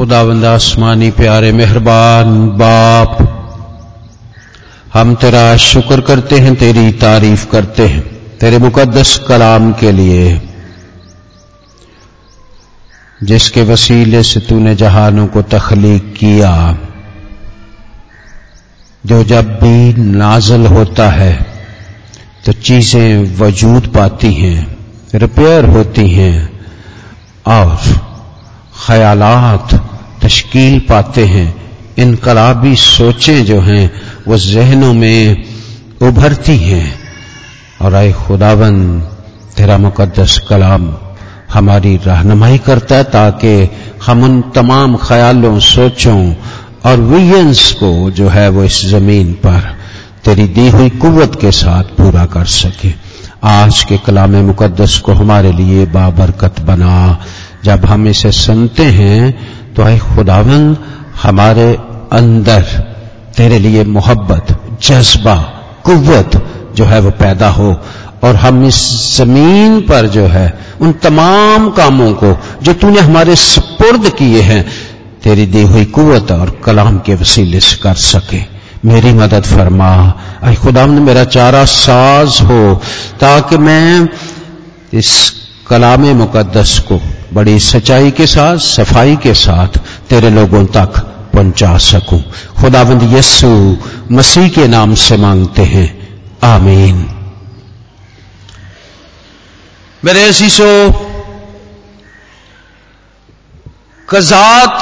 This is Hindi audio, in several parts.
खुदावंद आसमानी प्यारे मेहरबान बाप, हम तेरा शुक्र करते हैं, तेरी तारीफ़ करते हैं, तेरे मुकद्दस कलाम के लिए, जिसके वसीले से तूने जहानों को तखलीक किया, जो जब भी नाजल होता है तो चीज़ें वजूद पाती हैं, रिपेयर होती हैं, और ख्यालात तश्कील पाते हैं। इनकलाबी सोचें जो हैं, वो जहनों में उभरती हैं। और आए खुदावन, तेरा मुकदस कलाम हमारी रहनुमाई करता है ताकि हम उन तमाम ख्यालों, सोचों और विजन्स को जो है वो इस ज़मीन पर तेरी दी हुई कुवत के साथ पूरा कर सके। आज के कलाम मुकदस को हमारे लिए बाबरकत बना। जब हम इसे सुनते हैं तो आए खुदावन हमारे अंदर, तेरे लिए मोहब्बत, जज्बा कुवत जो है वो पैदा हो। और हम इस ज़मीन पर जो है, उन तमाम कामों को जो तूने हमारे सुपुर्द किए हैं, तेरी दी हुई कुवत और कलाम के वसीले से कर सके। मेरी मदद फरमा। अरे खुदा मेरा चारा साज हो, ताकि मैं इस कलाम मुकदस को बड़ी सच्चाई के साथ, सफ़ाई के साथ तेरे लोगों तक पहुँचा सकूँ। खुदाबंद यस्सु मसीह के नाम से मांगते हैं। आमीन। मेरे असीसो कजात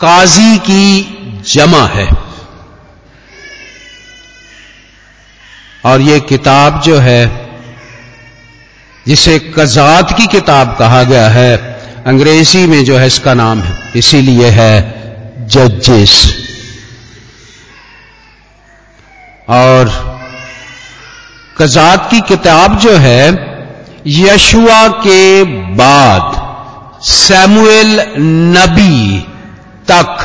काजी की जमा है। और ये किताब जो है जिसे कजात की किताब कहा गया है, अंग्रेज़ी में जो है इसका नाम है। इसीलिए है जजेस। और कजात की किताब जो है, यशुआ के बाद सैमुएल नबी तक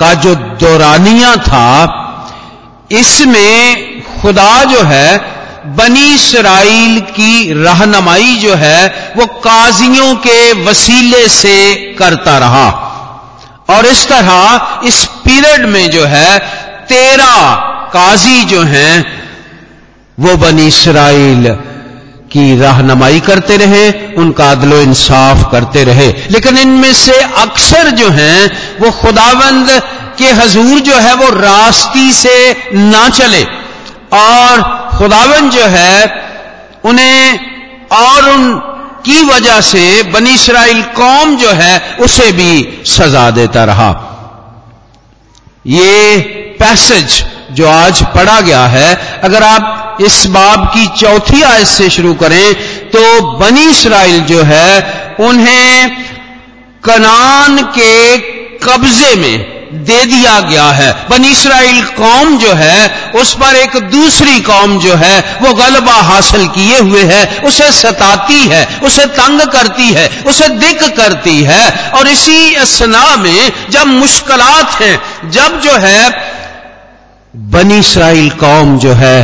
का जो दौरानिया था, इसमें खुदा जो है बनी इसराइल की रहनमाई जो है, वो काजियों के वसीले से करता रहा। और इस तरह इस पीरियड में जो है, तेरह काजी जो हैं, वो बनी इसराइल की रहनमाई करते रहे, उनका अदलो इंसाफ करते रहे। लेकिन इनमें से अक्सर जो हैं, वो खुदावंद के हजूर जो है, वो रास्ती से ना चले। और खुदावंद जो है, उन्हें और उन की वजह से बनी इसराइल कौम जो है, उसे भी सजा देता रहा। ये पैसेज जो आज पढ़ा गया है, अगर आप इस बाब की चौथी आयत से शुरू करें तो बनी इसराइल जो है, उन्हें कनान के कब्जे में दे दिया गया है। बन इसराइल कौम जो है, उस पर एक दूसरी कौम जो है, वो गलबा हासिल किए हुए है। उसे सताती है, उसे तंग करती है, उसे दिक करती है। और इसी असना में जब मुश्किलात हैं, जब जो है, बनी इसराइल कौम जो है,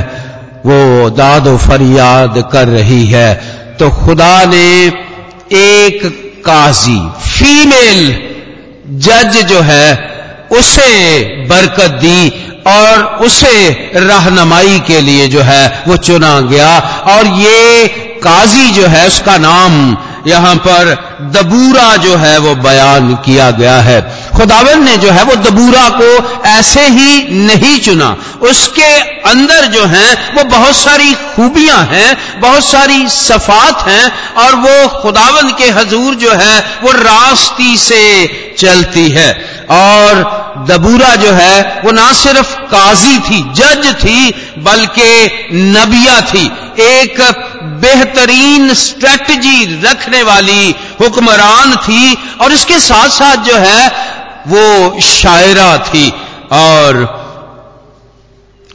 वो दादो फरियाद कर रही है। तो खुदा ने एक काजी, फीमेल जज जो है उसे बरकत दी और उसे रहनमाई के लिए जो है वो चुना गया। और ये काजी जो है उसका नाम यहाँ पर दबूरा जो है वो बयान किया गया है। खुदावन ने जो है वो दबूरा को ऐसे ही नहीं चुना। उसके अंदर जो है, वो बहुत सारी खूबियाँ हैं, बहुत सारी सफात हैं, और वो खुदावन के हजूर जो है, वो रास्ती से चलती है। और दबूरा जो है, वो ना सिर्फ़ काजी थी, जज थी, बल्कि नबिया थी। एक बेहतरीन स्ट्रेटजी रखने वाली हुक्मरान थी, और इसके साथ साथ जो है वो शायरा थी और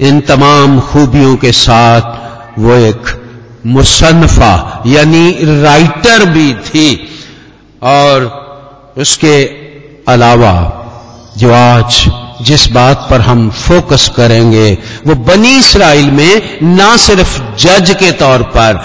इन तमाम खूबियों के साथ वो एक मुसनफा यानी राइटर भी थी। और उसके अलावा जो आज जिस बात पर हम फोकस करेंगे, वो बनी इसराइल में ना सिर्फ़ जज के तौर पर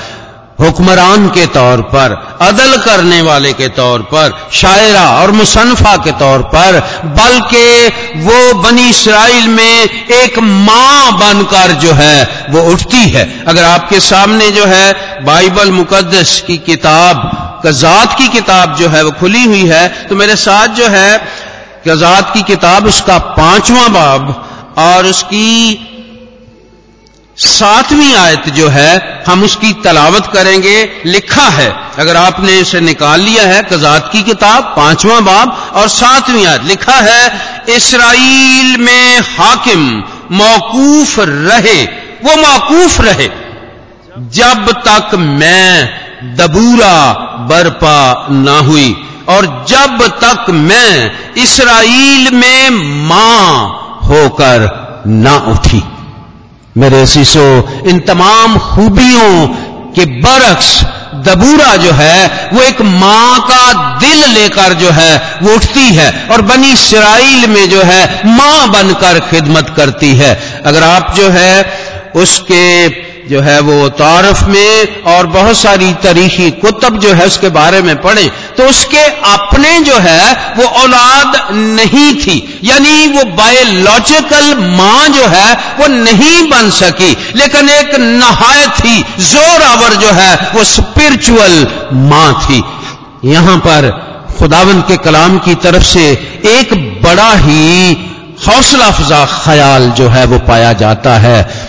हुक्मरान के तौर पर, अदल करने वाले के तौर पर, शायरा और मुसनफा के तौर पर, बल्कि वो बनी इसराइल में एक माँ बनकर जो है, वो उठती है। अगर आपके सामने जो है, बाइबल मुकदस की किताब कजात की किताब जो है, वो खुली हुई है तो मेरे साथ जो है कजात की किताब, उसका पांचवा बाब और उसकी सातवीं आयत जो है हम उसकी तलावत करेंगे, लिखा है। अगर आपने इसे निकाल लिया है, कजात की किताब, पांचवा बाब और सातवीं आयत, लिखा है, इसराइल में हाकिम मौकूफ रहे, वो मौकूफ रहे, जब तक मैं दबूरा बरपा ना हुई और जब तक मैं इसराइल में माँ होकर ना उठी। मेरे शीशो इन तमाम खूबियों के बरक्स दबूरा जो है, वो एक माँ का दिल लेकर जो है, वो उठती है और बनी इसराइल में जो है, माँ बनकर खिदमत करती है। अगर आप जो है, उसके जो है वो तारफ में और बहुत सारी तरीकी कुतब जो है, उसके बारे में पढ़े तो उसके अपने जो है, वो औलाद नहीं थी। यानी वो बायोलॉजिकल माँ जो है, वो नहीं बन सकी। लेकिन एक नहायत ही जोरावर जो है, वो स्पिरिचुअल माँ थी। यहाँ पर खुदावन के कलाम की तरफ़ से एक बड़ा ही हौसला अफजा ख्याल जो है, वो पाया जाता है।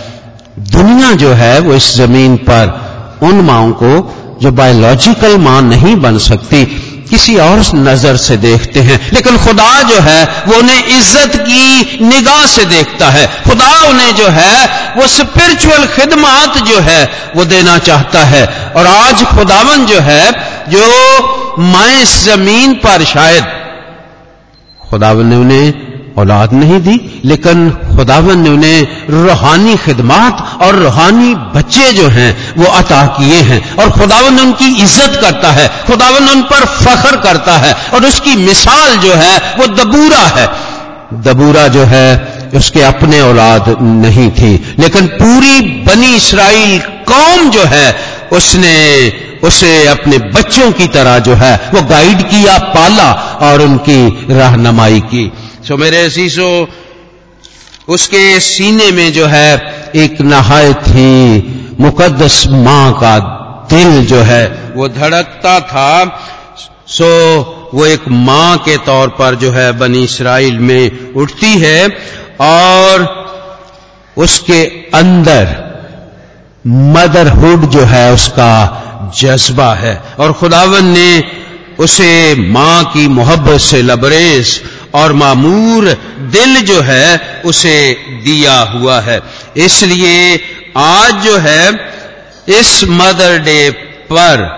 दुनिया जो है, वो इस ज़मीन पर उन माओं को जो बायोलॉजिकल माँ नहीं बन सकती, किसी और नज़र से देखते हैं। लेकिन खुदा जो है, वो उन्हें इज़्ज़त की निगाह से देखता है। खुदा उन्हें जो है, वो स्पिरिचुअल खिदमात जो है, वो देना चाहता है। और आज खुदावन जो है, जो माए ज़मीन पर शायद, खुदावन ने उन्हें औलाद नहीं दी, लेकिन खुदावन ने उन्हें रूहानी खिदमात और रूहानी बच्चे जो हैं, वो अता किए हैं। और खुदावन उनकी इज़्ज़त करता है, खुदावन उन पर फख्र करता है, और उसकी मिसाल जो है, वो दबूरा है। दबूरा जो है, उसके अपने औलाद नहीं थी। लेकिन पूरी बनी इसराइल कौम जो है, उसने उसे अपने बच्चों की तरह जो है, वो गाइड किया, पाला और उनकी रहनमाई की। सो मेरे शीशो उसके सीने में जो है एक नहायत ही मुकद्दस माँ का दिल जो है वो धड़कता था। सो वो एक माँ के तौर पर जो है बनी इसराइल में उठती है और उसके अंदर मदरहुड जो है उसका जज्बा है। और खुदावन ने उसे माँ की मोहब्बत से लबरेज और मामूर दिल जो है, उसे दिया हुआ है। इसलिए आज जो है, इस मदर डे पर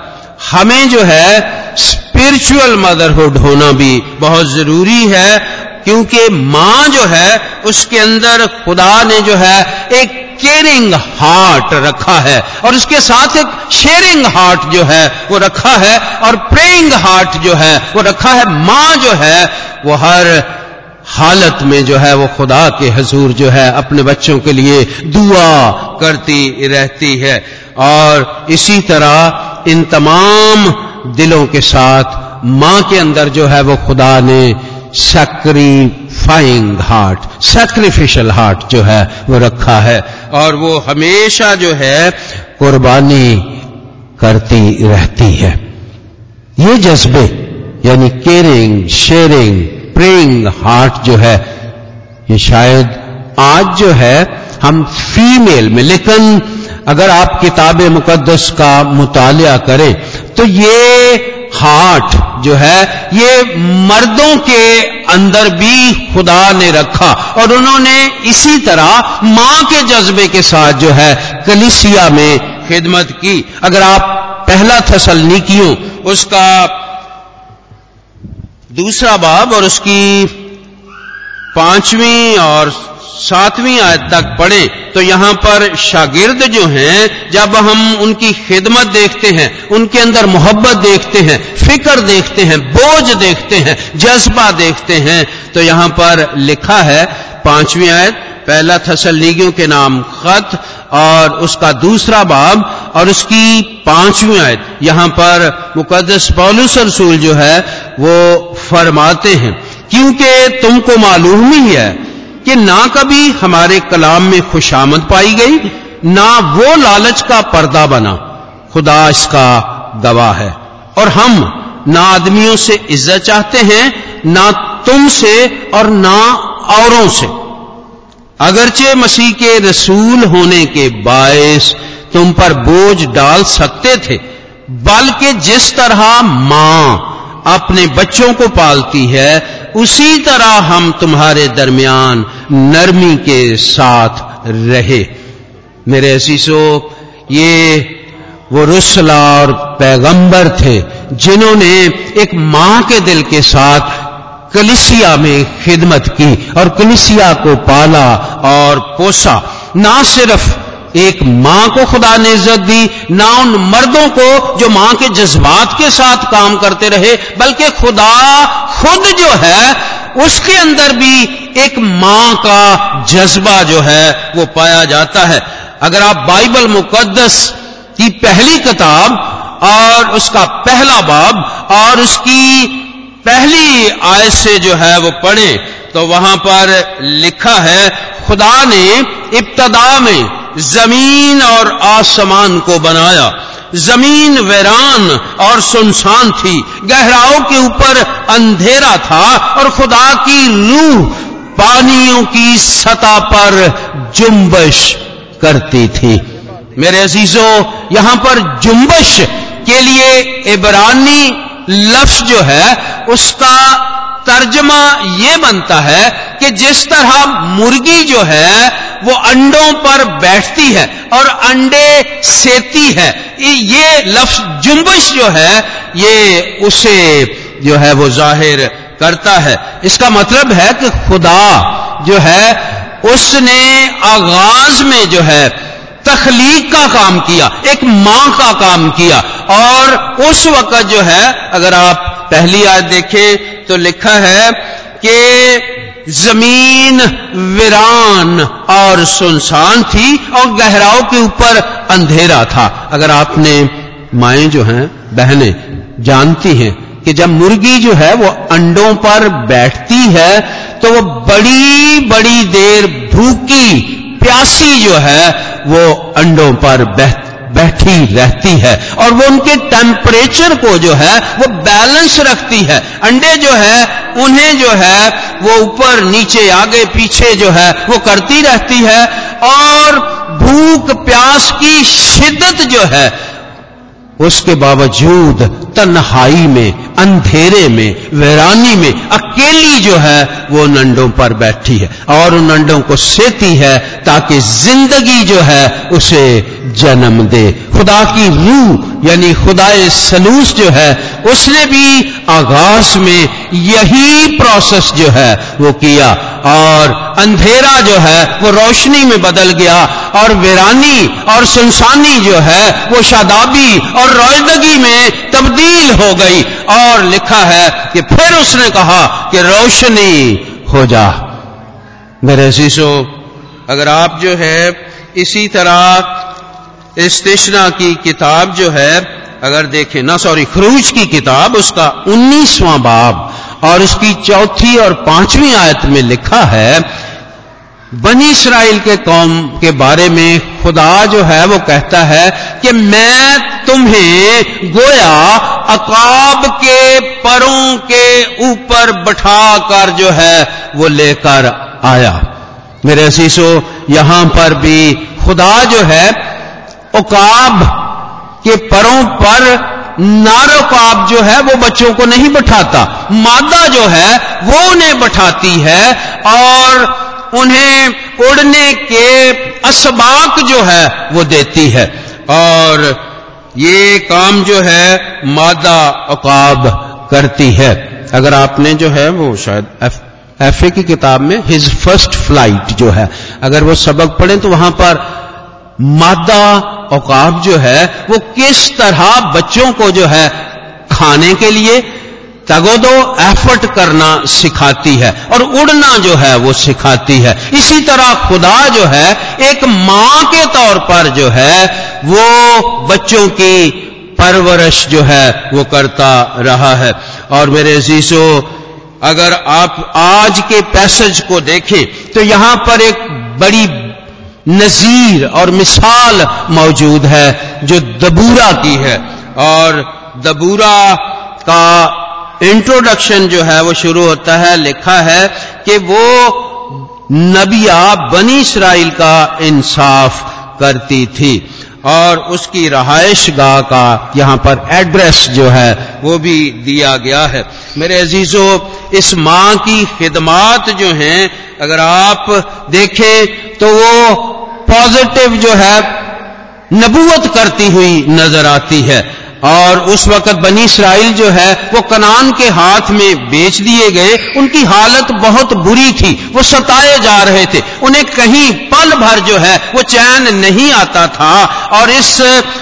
हमें जो है स्पिरिचुअल मदरहुड होना भी बहुत ज़रूरी है, क्योंकि माँ जो है, उसके अंदर खुदा ने जो है, एक केयरिंग हार्ट रखा है। और उसके साथ एक शेयरिंग हार्ट जो है, वो रखा है, और प्रेइंग हार्ट जो है, वो रखा है। माँ जो है वो हर हालत में जो है वो खुदा के हजूर जो है अपने बच्चों के लिए दुआ करती रहती है। और इसी तरह इन तमाम दिलों के साथ माँ के अंदर जो है वो खुदा ने सैक्रीफाइंग हार्ट सैक्रिफिशियल हार्ट जो है वो रखा है। और वो हमेशा जो है कुर्बानी करती रहती है। ये जज्बे यानी केयरिंग शेयरिंग प्रेइंग हार्ट जो है, ये शायद आज जो है, हम फीमेल में, लेकिन अगर आप किताब मुकदस का मुतालिया करें तो ये हार्ट जो है, ये मर्दों के अंदर भी खुदा ने रखा, और उन्होंने इसी तरह माँ के जज्बे के साथ जो है, कलिसिया में खिदमत की। अगर आप पहला थसल नीकियों उसका दूसरा बाब और उसकी पांचवीं और सातवीं आयत तक पढ़े तो यहाँ पर शागिर्द जो हैं, जब हम उनकी खिदमत देखते हैं, उनके अंदर मोहब्बत देखते हैं, फ़िक्र देखते हैं, बोझ देखते हैं, जज्बा देखते हैं तो यहाँ पर लिखा है पांचवीं आयत, पहला थसल लीगियों के नाम खत, और उसका दूसरा बाब और उसकी पांचवी आयत। यहाँ पर मुकदस पौलुस रसूल जो है वो फरमाते हैं, क्योंकि तुमको मालूम ही है कि ना कभी हमारे कलाम में खुशामद पाई गई, ना वो लालच का पर्दा बना। खुदा इसका गवाह है। और हम ना आदमियों से इज़्ज़त चाहते हैं, ना तुमसे और ना औरों से। अगरचे मसीह के रसूल होने के बायस तुम पर बोझ डाल सकते थे, बल्कि जिस तरह माँ अपने बच्चों को पालती है, उसी तरह हम तुम्हारे दरमियान नरमी के साथ रहे। मेरे असीसो ये वो रुसला और पैगंबर थे, जिन्होंने एक माँ के दिल के साथ कलिसिया में खिदमत की और कलिसिया को पाला और पोसा। ना सिर्फ़ एक माँ को खुदा ने इज़्ज़त दी, ना उन मर्दों को जो माँ के जज्बात के साथ काम करते रहे, बल्कि खुदा खुद जो है, उसके अंदर भी एक माँ का जज्बा जो है, वो पाया जाता है। अगर आप बाइबल मुकद्दस की पहली किताब और उसका पहला बाब और उसकी पहली आयत से जो है वो पढ़े तो वहाँ पर लिखा है, खुदा ने इब्तदा में ज़मीन और आसमान को बनाया। ज़मीन वैरान और सुनसान थी। गहराओं के ऊपर अंधेरा था और खुदा की रूह पानियों की सतह पर जुम्बश करती थी। मेरे अजीजों, यहाँ पर जुम्बश के लिए इबरानी लफ्ज जो है, उसका तर्जमा यह बनता है कि जिस तरह मुर्गी जो है वो अंडों पर बैठती है और अंडे सेती है। ये लफ्ज जुम्बश जो है, ये उसे जो है वो ज़ाहिर करता है। इसका मतलब है कि खुदा जो है, उसने आगाज़ में जो है, तखलीक का काम किया, एक माँ का काम किया। और उस वक्त जो है, अगर आप पहली आज देखें तो लिखा है कि ज़मीन वीरान और सुनसान थी और गहराओं के ऊपर अंधेरा था। अगर आपने माए जो हैं, बहनें, जानती हैं कि जब मुर्गी जो है वो अंडों पर बैठती है तो वो बड़ी बड़ी देर भूखी, प्यासी जो है, वो अंडों पर बह, बैठी रहती है। और वो उनके टेम्परेचर को जो है, वो बैलेंस रखती है। अंडे जो है उन्हें जो है, वो ऊपर, नीचे, आगे, पीछे जो है, वो करती रहती है और भूख, प्यास की शिद्दत जो है, उसके बावजूद तन्हाई में, अंधेरे में, वैरानी में, अकेली जो है, वो नंडों पर बैठी है और उन नंडों को सेती है ताकि ज़िंदगी जो है, उसे जन्म दे। खुदा की रूह, यानी खुदाए सलूस जो है उसने भी आगाज़ में यही प्रोसेस जो है, वो किया। और अंधेरा जो है, वो रोशनी में बदल गया। और वीरानी और सुनसानी जो है, वो शादाबी और रोजदगी में तब्दील हो गई। और लिखा है कि फिर उसने कहा कि रोशनी हो जा। मेरे शीशो अगर आप जो है, इसी तरह इस तिश्ना की किताब जो है अगर देखें, ना, सॉरी, खरूज की किताब, उसका उन्नीसवां बाब, और उसकी चौथी और पांचवी आयत में लिखा है, बनी इसराइल के कौम के बारे में खुदा जो है, वो कहता है कि मैं तुम्हें गोया अकाब के परों के ऊपर बैठा कर जो है, वो लेकर आया। मेरे असीसो यहाँ पर भी खुदा जो है, उकाब के परों पर नारोकाब जो है वो बच्चों को नहीं बैठाता। मादा जो है वो उन्हें बैठाती है और उन्हें उड़ने के असबाक जो है वो देती है। और ये काम जो है मादा अकाब करती है। अगर आपने जो है वो शायद एफ़ ए की किताब में हिज फ़र्स्ट फ़्लाइट जो है, अगर वो सबक पढ़े तो वहाँ पर मादा औकाब जो है, वो किस तरह बच्चों को जो है खाने के लिए तगोदो एफर्ट करना सिखाती है और उड़ना जो है वो सिखाती है। इसी तरह खुदा जो है, एक माँ के तौर पर जो है, वो बच्चों की परवरिश जो है, वो करता रहा है। और मेरे अजीजों, अगर आप आज के पैसेज को देखें तो यहाँ पर एक बड़ी नजीर और मिसाल मौजूद है, जो दबूरा की है। और दबूरा का इंट्रोडक्शन जो है, वो शुरू होता है, लिखा है कि वो नबिया बनी इसराइल का इंसाफ करती थी। और उसकी रहायश गाह का यहाँ पर एड्रेस जो है, वो भी दिया गया है। मेरे अजीजों, इस माँ की खिदमात जो हैं, अगर आप देखें तो वो पॉजिटिव जो है नबूवत करती हुई नज़र आती है। और उस वक्त बनी इसराइल जो है, वो कनान के हाथ में बेच दिए गए। उनकी हालत बहुत बुरी थी। वो सताए जा रहे थे। उन्हें कहीं पल भर जो है, वो चैन नहीं आता था। और इस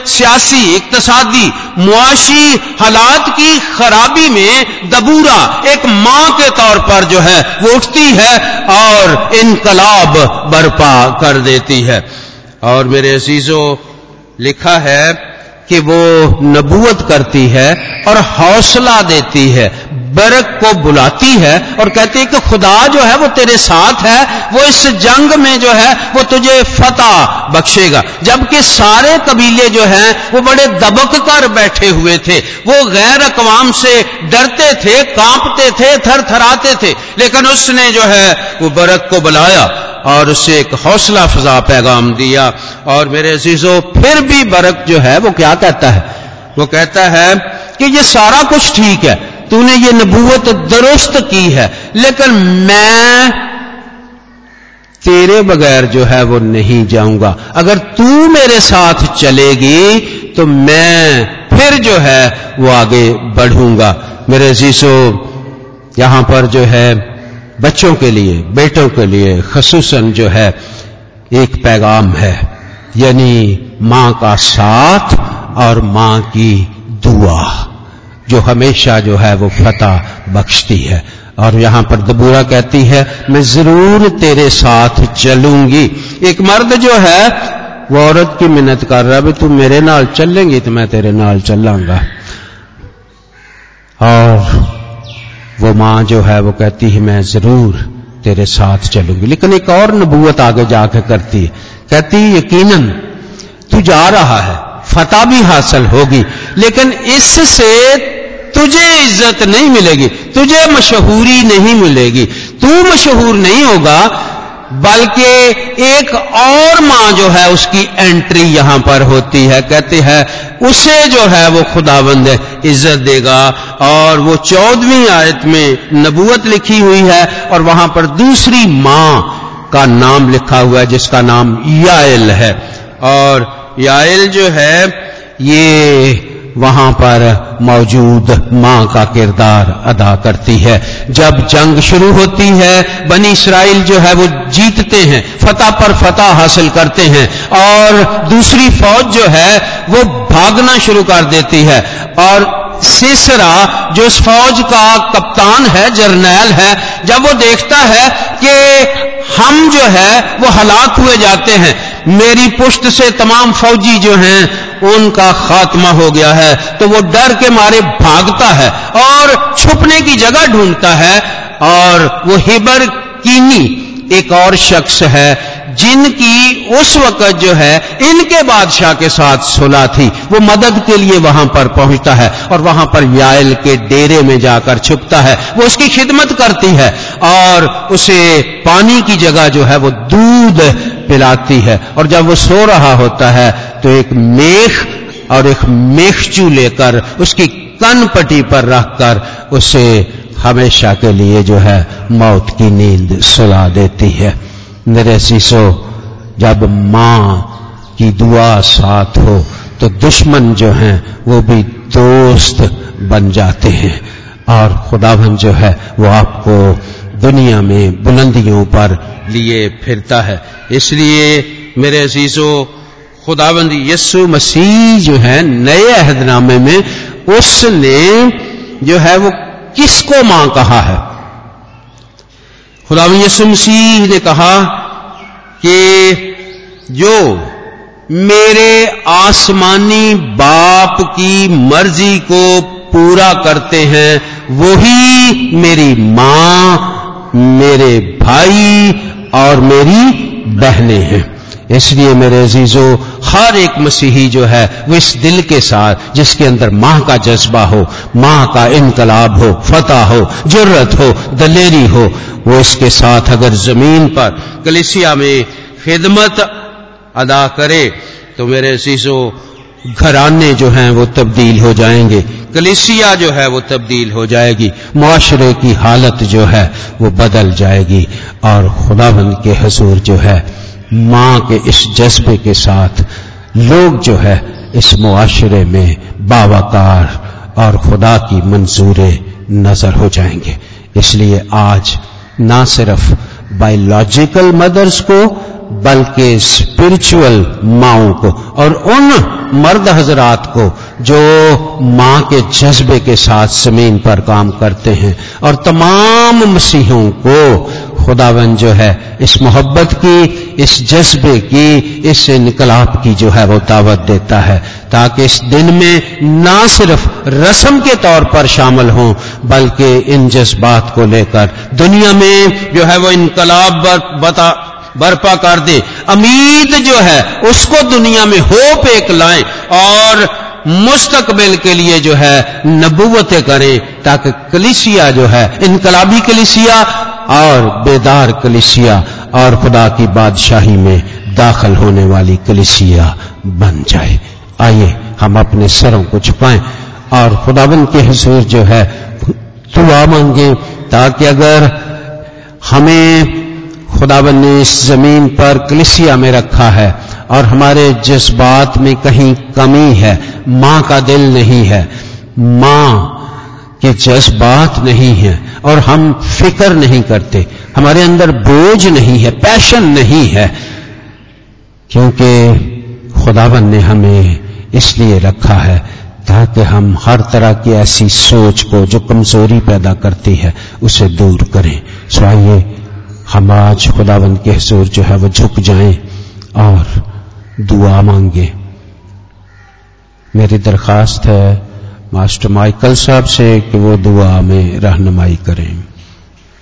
सियासी इकतसादी, मुआशी हालात की खराबी में दबूरा एक माँ के तौर पर जो है, वो उठती है और इनकलाब बर्पा कर देती है। और मेरे अजीजों, लिखा है कि वो नबूवत करती है और हौसला देती है, बरक को बुलाती है और कहती है कि खुदा जो है वो तेरे साथ है, वो इस जंग में जो है वो तुझे फतह बख्शेगा। जबकि सारे कबीले जो हैं, वो बड़े दबक कर बैठे हुए थे। वो गैर अकवाम से डरते थे, कांपते थे थर थराते थे। लेकिन उसने जो है वो बरक को बुलाया और उसे एक हौसला फजा पैगाम दिया। और मेरे अजीजों, फिर भी बरक जो है, वो क्या कहता है? वो कहता है कि ये सारा कुछ ठीक है। तूने ये नबूवत दुरुस्त की है, लेकिन मैं तेरे बगैर जो है, वो नहीं जाऊँगा। अगर तू मेरे साथ चलेगी तो मैं फिर जो है, वो आगे बढ़ूँगा। मेरे जीसो यहाँ पर जो है बच्चों के लिए, बेटों के लिए खसूसन जो है, एक पैगाम है। यानी माँ का साथ और माँ की दुआ, जो हमेशा जो है वो फतह बख्शती है। और यहाँ पर दबूरा कहती है, मैं ज़रूर तेरे साथ चलूँगी। एक मर्द जो है, वो औरत की मिन्नत कर रहा है तू मेरे नाल चलेंगी तो मैं तेरे नाल चलांगा। और वो माँ जो है, वो कहती है, मैं ज़रूर तेरे साथ चलूँगी। लेकिन एक और नबूवत आगे जाकर करती है। कहती है, यकीनन, तू जा रहा है, फतह भी हासिल होगी, लेकिन इससे तुझे इज़्ज़त नहीं मिलेगी, तुझे मशहूरी नहीं मिलेगी। तू मशहूर नहीं होगा, बल्कि एक और माँ जो है, उसकी एंट्री यहाँ पर होती है। कहते हैं उसे जो है वो खुदाबंद इज़्ज़त देगा। और वो चौदहवीं आयत में नबूत लिखी हुई है और वहाँ पर दूसरी माँ का नाम लिखा हुआ है, जिसका नाम यायल है। और याल जो है, ये वहाँ पर मौजूद माँ का किरदार अदा करती है। जब जंग शुरू होती है, बनी इसराइल जो है वो जीतते हैं, फतह पर फतह हासिल करते हैं और दूसरी फौज जो है वो भागना शुरू कर देती है। और सिसरा, जो इस फौज का कप्तान है, जर्नैल है, जब वो देखता है कि हम जो है वो हलाक हुए जाते हैं मेरी पुष्ट से तमाम फौजी जो हैं, उनका खात्मा हो गया है। तो वो डर के मारे भागता है और छुपने की जगह ढूंढता है। और वो हिबर कीनी एक और शख्स है, जिनकी उस वक्त जो है, इनके बादशाह के साथ सुलह थी। वो मदद के लिए वहाँ पर पहुँचता है और वहाँ पर यायल के डेरे में जाकर छुपता है। वो उसकी खिदमत करती है और उसे पानी की जगह जो है, वो दूध पिलाती है। और जब वो सो रहा होता है तो एक मेख और एक मेखचू लेकर उसकी कन पटी पर रखकर उसे हमेशा के लिए जो है मौत की नींद सुला देती है। मेरे शीशो जब माँ की दुआ साथ हो तो दुश्मन जो हैं, वो भी दोस्त बन जाते हैं। और खुदावन जो है, वो आपको दुनिया में बुलंदियों पर लिए फिरता है। इसलिए मेरे अजीजों खुदाबंद यस्सु मसीह जो है, नए अहदनामे में उसने जो है वो किसको माँ कहा है? खुदाबंद यस्सु मसीह ने कहा कि जो मेरे आसमानी बाप की मर्ज़ी को पूरा करते हैं, वही मेरी माँ, मेरे भाई और मेरी बहनें हैं। इसलिए मेरे अजीजों, हर एक मसीही जो है, वो इस दिल के साथ, जिसके अंदर माँ का जज्बा हो, माँ का इनकलाब हो, फतह हो, ज़रूरत हो, दलेरी हो, वो इसके साथ अगर ज़मीन पर, कलिसिया में खिदमत अदा करे तो मेरे अजीजों, घराने जो हैं, वो तब्दील हो जाएँगे। कलिसिया जो है, वो तब्दील हो जाएगी। मुआशरे की हालत जो है, वो बदल जाएगी। और खुदाबंद के हजूर जो है, माँ के इस जज्बे के साथ लोग जो है, इस मुआशरे में बावकार और खुदा की मंजूरे नज़र हो जाएँगे। इसलिए आज ना सिर्फ़ बायोलॉजिकल मदर्स को, बल्कि स्पिरिचुअल माओ को और उन मर्द हजरात को जो माँ के जज्बे के साथ ज़मीन पर काम करते हैं और तमाम मसीहों को खुदावन जो है, इस मोहब्बत की, इस जज्बे की, इस इनकलाब की जो है वो दावत देता है, ताकि इस दिन में ना सिर्फ़ रस्म के तौर पर शामिल हों, बल्कि इन जज्बात को लेकर दुनिया में जो है वो इनकलाब बता, बर्पा कर दे। उम्मीद जो है, उसको दुनिया में होप एक लाएँ और मुस्तकबिल के लिए जो है नबूवतें करें, ताकि कलिसिया जो है, इनकलाबी कलिसिया और बेदार कलिसिया और खुदा की बादशाही में दाखिल होने वाली कलिसिया बन जाए। आइए, हम अपने सरों को छुपाएँ और खुदाबन के हजूर जो है, दुआ मांगे ताकि अगर हमें खुदाबन ने इस ज़मीन पर कलिसिया में रखा है और हमारे जज्बात में कहीं कमी है, माँ का दिल नहीं है, माँ के जज्बात नहीं है और हम फ़िक्र नहीं करते। हमारे अंदर बोझ नहीं है, पैशन नहीं है, क्योंकि खुदावन ने हमें इसलिए रखा है ताकि हम हर तरह की ऐसी सोच को जो कमज़ोरी पैदा करती है, उसे दूर करें। सो आइए हम आज खुदावंद के हजूर जो है वो झुक जाएँ और दुआ मांगे। मेरी दरखास्त है मास्टर माइकल साहब से कि वो दुआ में रहनुमाई करें।